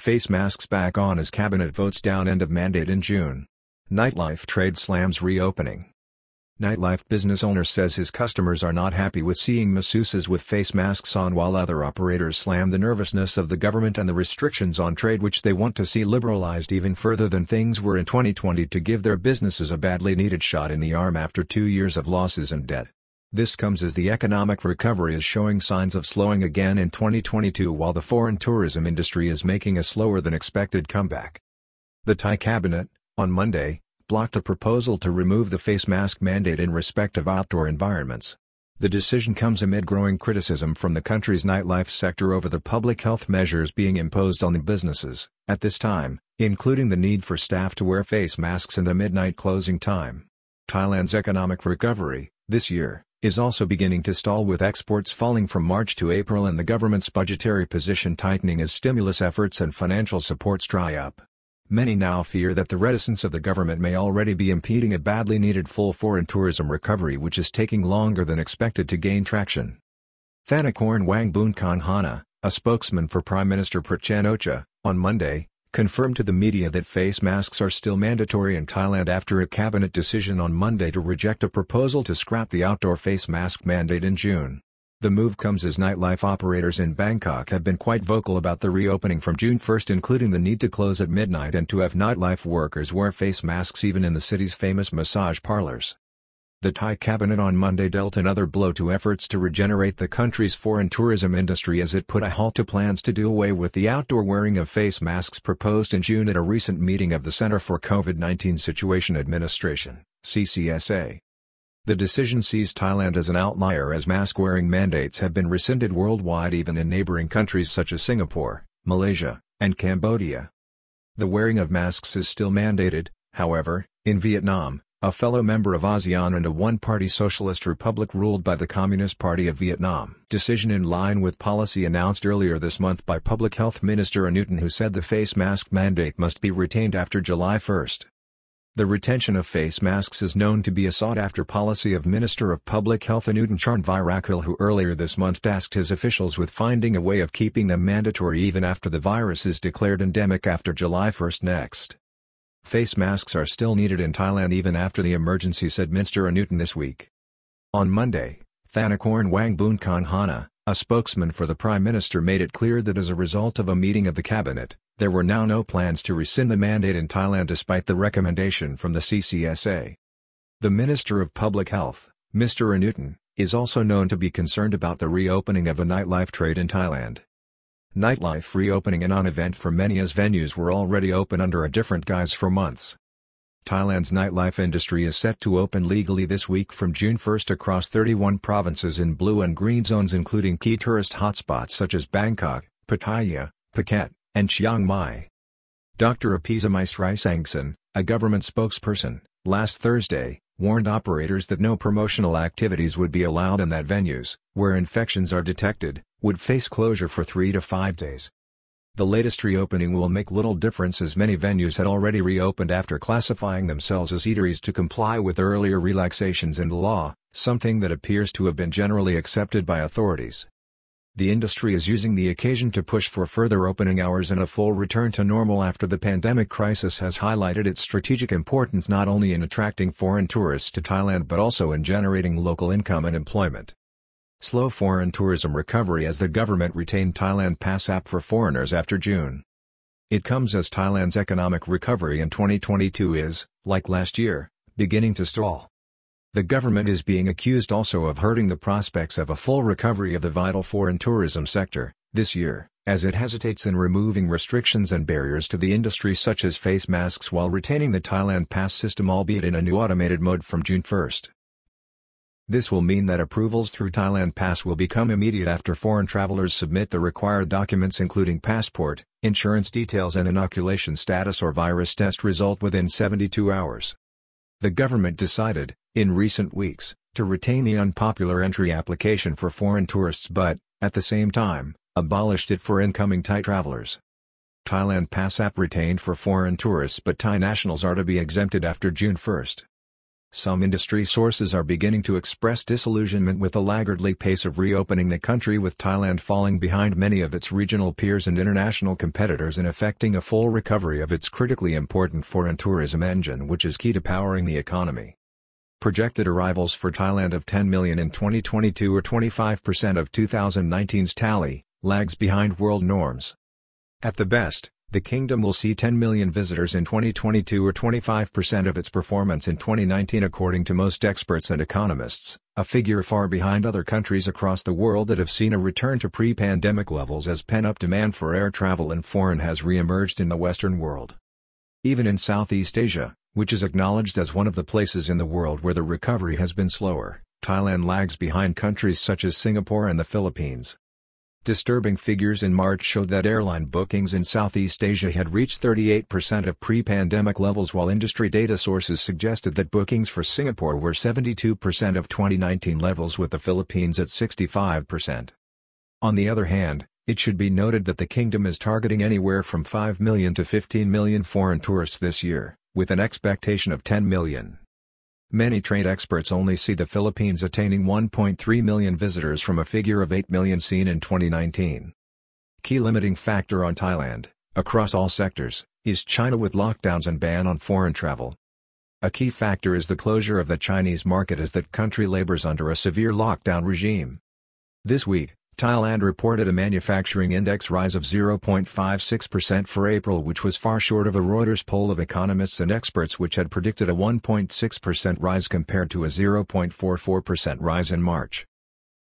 Face masks back on as cabinet votes down end of mandate in June. Nightlife trade slams reopening. Nightlife business owner says his customers are not happy with seeing masseuses with face masks on while other operators slam the nervousness of the government and the restrictions on trade which they want to see liberalized even further than things were in 2020 to give their businesses a badly needed shot in the arm after two years of losses and debt. This comes as the economic recovery is showing signs of slowing again in 2022 while the foreign tourism industry is making a slower than expected comeback. The Thai cabinet, on Monday, blocked a proposal to remove the face mask mandate in respect of outdoor environments. The decision comes amid growing criticism from the country's nightlife sector over the public health measures being imposed on the businesses, at this time, including the need for staff to wear face masks and a midnight closing time. Thailand's economic recovery, this year, is also beginning to stall with exports falling from March to April and the government's budgetary position tightening as stimulus efforts and financial supports dry up. Many now fear that the reticence of the government may already be impeding a badly needed full foreign tourism recovery which is taking longer than expected to gain traction. Thanakorn Wangboonkongchana, a spokesman for Prime Minister Prachan Ocha, on Monday, confirmed to the media that face masks are still mandatory in Thailand after a cabinet decision on Monday to reject a proposal to scrap the outdoor face mask mandate in June. The move comes as nightlife operators in Bangkok have been quite vocal about the reopening from June 1 including the need to close at midnight and to have nightlife workers wear face masks even in the city's famous massage parlors. The Thai cabinet on Monday dealt another blow to efforts to regenerate the country's foreign tourism industry as it put a halt to plans to do away with the outdoor wearing of face masks proposed in June at a recent meeting of the Center for COVID-19 Situation Administration CCSA. The decision sees Thailand as an outlier as mask-wearing mandates have been rescinded worldwide even in neighboring countries such as Singapore, Malaysia, and Cambodia. The wearing of masks is still mandated, however, in Vietnam, a fellow member of ASEAN and a one-party socialist republic ruled by the Communist Party of Vietnam. Decision in line with policy announced earlier this month by Public Health Minister Anutin who said the face mask mandate must be retained after July 1. The retention of face masks is known to be a sought-after policy of Minister of Public Health Anutin Charnvirakul who earlier this month tasked his officials with finding a way of keeping them mandatory even after the virus is declared endemic after July 1 next. Face masks are still needed in Thailand even after the emergency said Minister Anutin this week. On Monday, Thanakorn Wangboonkongchana, a spokesman for the Prime Minister made it clear that as a result of a meeting of the cabinet, there were now no plans to rescind the mandate in Thailand despite the recommendation from the CCSA. The Minister of Public Health, Mr. Anutin, is also known to be concerned about the reopening of the nightlife trade in Thailand. Nightlife reopening a non-event for many as venues were already open under a different guise for months. Thailand's nightlife industry is set to open legally this week from June 1 across 31 provinces in blue and green zones including key tourist hotspots such as Bangkok, Pattaya, Phuket, and Chiang Mai. Dr. Apisamai Srirangson, a government spokesperson, last Thursday, warned operators that no promotional activities would be allowed in that venues, where infections are detected, would face closure for three to five days. The latest reopening will make little difference as many venues had already reopened after classifying themselves as eateries to comply with earlier relaxations in the law, something that appears to have been generally accepted by authorities. The industry is using the occasion to push for further opening hours and a full return to normal after the pandemic crisis has highlighted its strategic importance not only in attracting foreign tourists to Thailand but also in generating local income and employment. Slow foreign tourism recovery as the government retained Thailand Pass app for foreigners after June. It comes as Thailand's economic recovery in 2022 is, like last year, beginning to stall. The government is being accused also of hurting the prospects of a full recovery of the vital foreign tourism sector, this year, as it hesitates in removing restrictions and barriers to the industry such as face masks while retaining the Thailand Pass system albeit in a new automated mode from June 1. This will mean that approvals through Thailand Pass will become immediate after foreign travelers submit the required documents including passport, insurance details and inoculation status or virus test result within 72 hours. The government decided, in recent weeks, to retain the unpopular entry application for foreign tourists but, at the same time, abolished it for incoming Thai travelers. Thailand Pass app retained for foreign tourists but Thai nationals are to be exempted after June 1. Some industry sources are beginning to express disillusionment with the laggardly pace of reopening the country with Thailand falling behind many of its regional peers and international competitors in effecting a full recovery of its critically important foreign tourism engine which is key to powering the economy. Projected arrivals for Thailand of 10 million in 2022 or 25% of 2019's tally, lags behind world norms. At the best, the kingdom will see 10 million visitors in 2022 or 25% of its performance in 2019 according to most experts and economists, a figure far behind other countries across the world that have seen a return to pre-pandemic levels as pent-up demand for air travel and foreign has re-emerged in the Western world. Even in Southeast Asia, which is acknowledged as one of the places in the world where the recovery has been slower, Thailand lags behind countries such as Singapore and the Philippines. Disturbing figures in March showed that airline bookings in Southeast Asia had reached 38% of pre-pandemic levels while industry data sources suggested that bookings for Singapore were 72% of 2019 levels with the Philippines at 65%. On the other hand, it should be noted that the kingdom is targeting anywhere from 5 million to 15 million foreign tourists this year, with an expectation of 10 million. Many trade experts only see the Philippines attaining 1.3 million visitors from a figure of 8 million seen in 2019. Key limiting factor on Thailand, across all sectors, is China with lockdowns and ban on foreign travel. A key factor is the closure of the Chinese market as that country labors under a severe lockdown regime. This week, Thailand reported a manufacturing index rise of 0.56% for April which was far short of a Reuters poll of economists and experts which had predicted a 1.6% rise compared to a 0.44% rise in March.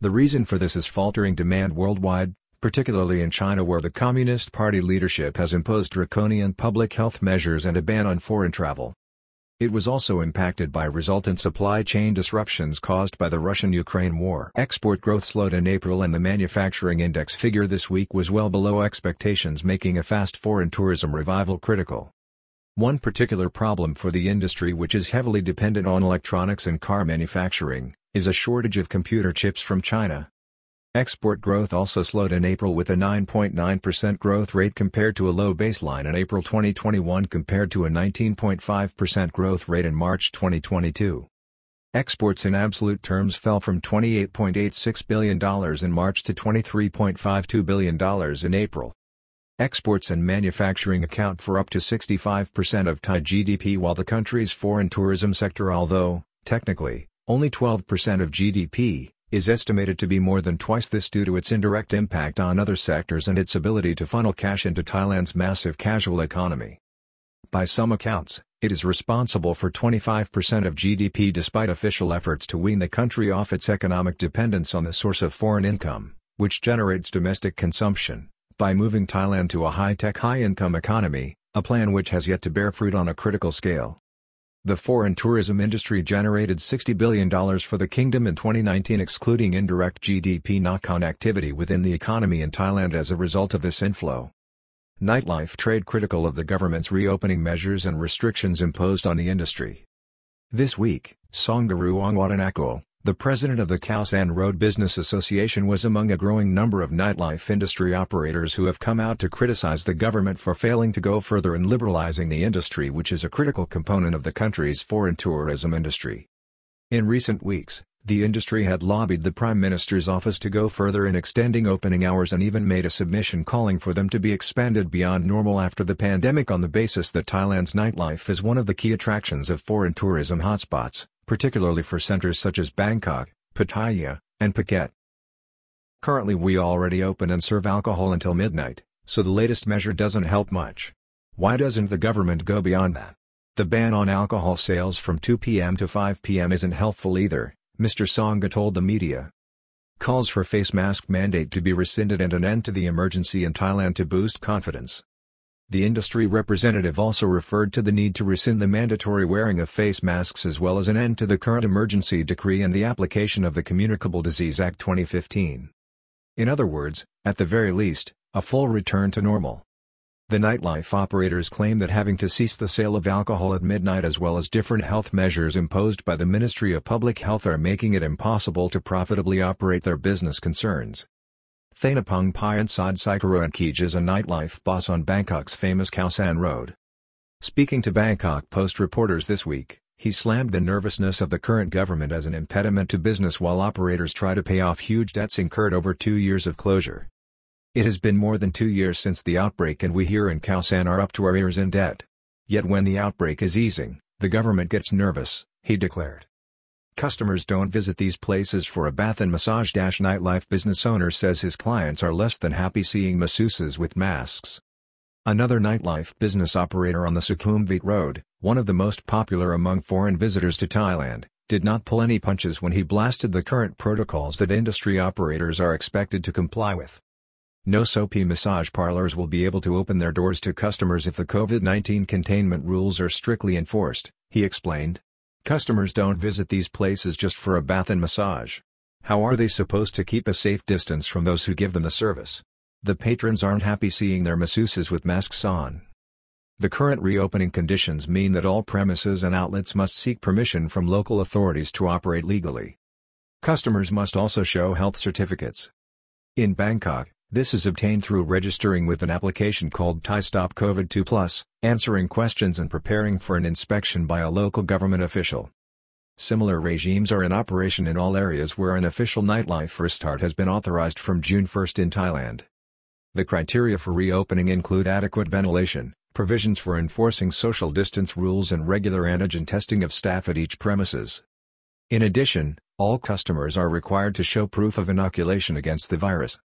The reason for this is faltering demand worldwide, particularly in China where the Communist Party leadership has imposed draconian public health measures and a ban on foreign travel. It was also impacted by resultant supply chain disruptions caused by the Russian-Ukraine war. Export growth slowed in April and the manufacturing index figure this week was well below expectations making a fast foreign tourism revival critical. One particular problem for the industry which is heavily dependent on electronics and car manufacturing, is a shortage of computer chips from China. Export growth also slowed in April with a 9.9% growth rate compared to a low baseline in April 2021 compared to a 19.5% growth rate in March 2022. Exports in absolute terms fell from $28.86 billion in March to $23.52 billion in April. Exports and manufacturing account for up to 65% of Thai GDP while the country's foreign tourism sector although, technically, only 12% of GDP, is estimated to be more than twice this due to its indirect impact on other sectors and its ability to funnel cash into Thailand's massive casual economy. By some accounts, it is responsible for 25% of GDP despite official efforts to wean the country off its economic dependence on the source of foreign income, which generates domestic consumption, by moving Thailand to a high-tech high-income economy, a plan which has yet to bear fruit on a critical scale. The foreign tourism industry generated $60 billion for the kingdom in 2019 excluding indirect GDP knock-on activity within the economy in Thailand as a result of this inflow. Nightlife trade critical of the government's reopening measures and restrictions imposed on the industry. This week, Sanga Ruangwattanakul, the president of the Khao San Road Business Association was among a growing number of nightlife industry operators who have come out to criticize the government for failing to go further in liberalizing the industry which is a critical component of the country's foreign tourism industry. In recent weeks, the industry had lobbied the Prime Minister's office to go further in extending opening hours and even made a submission calling for them to be expanded beyond normal after the pandemic on the basis that Thailand's nightlife is one of the key attractions of foreign tourism hotspots, particularly for centers such as Bangkok, Pattaya, and Phuket. Currently we already open and serve alcohol until midnight, so the latest measure doesn't help much. Why doesn't the government go beyond that? The ban on alcohol sales from 2 p.m. to 5 p.m. isn't helpful either, Mr. Sanga told the media. Calls for face mask mandate to be rescinded and an end to the emergency in Thailand to boost confidence. The industry representative also referred to the need to rescind the mandatory wearing of face masks as well as an end to the current emergency decree and the application of the Communicable Disease Act 2015. In other words, at the very least, a full return to normal. The nightlife operators claim that having to cease the sale of alcohol at midnight as well as different health measures imposed by the Ministry of Public Health are making it impossible to profitably operate their business concerns. Thanapong Pyansad Sikaronkij is a nightlife boss on Bangkok's famous Khao San Road. Speaking to Bangkok Post reporters this week, He slammed the nervousness of the current government as an impediment to business while operators try to pay off huge debts incurred over two years of closure. It has been more than two years since the outbreak and we here in Khao San are up to our ears in debt. Yet when the outbreak is easing, the government gets nervous, he declared. Customers don't visit these places for a bath and massage. Nightlife business owner says his clients are less than happy seeing masseuses with masks. Another nightlife business operator on the Sukhumvit Road, one of the most popular among foreign visitors to Thailand, did not pull any punches when he blasted the current protocols that industry operators are expected to comply with. No soapy massage parlors will be able to open their doors to customers if the COVID-19 containment rules are strictly enforced, he explained. Customers don't visit these places just for a bath and massage. How are they supposed to keep a safe distance from those who give them the service? The patrons aren't happy seeing their masseuses with masks on. The current reopening conditions mean that all premises and outlets must seek permission from local authorities to operate legally. Customers must also show health certificates. In Bangkok, this is obtained through registering with an application called Thai Stop COVID 2 Plus, answering questions and preparing for an inspection by a local government official. Similar regimes are in operation in all areas where an official nightlife restart has been authorized from June 1 in Thailand. The criteria for reopening include adequate ventilation, provisions for enforcing social distance rules and regular antigen testing of staff at each premises. In addition, all customers are required to show proof of inoculation against the virus.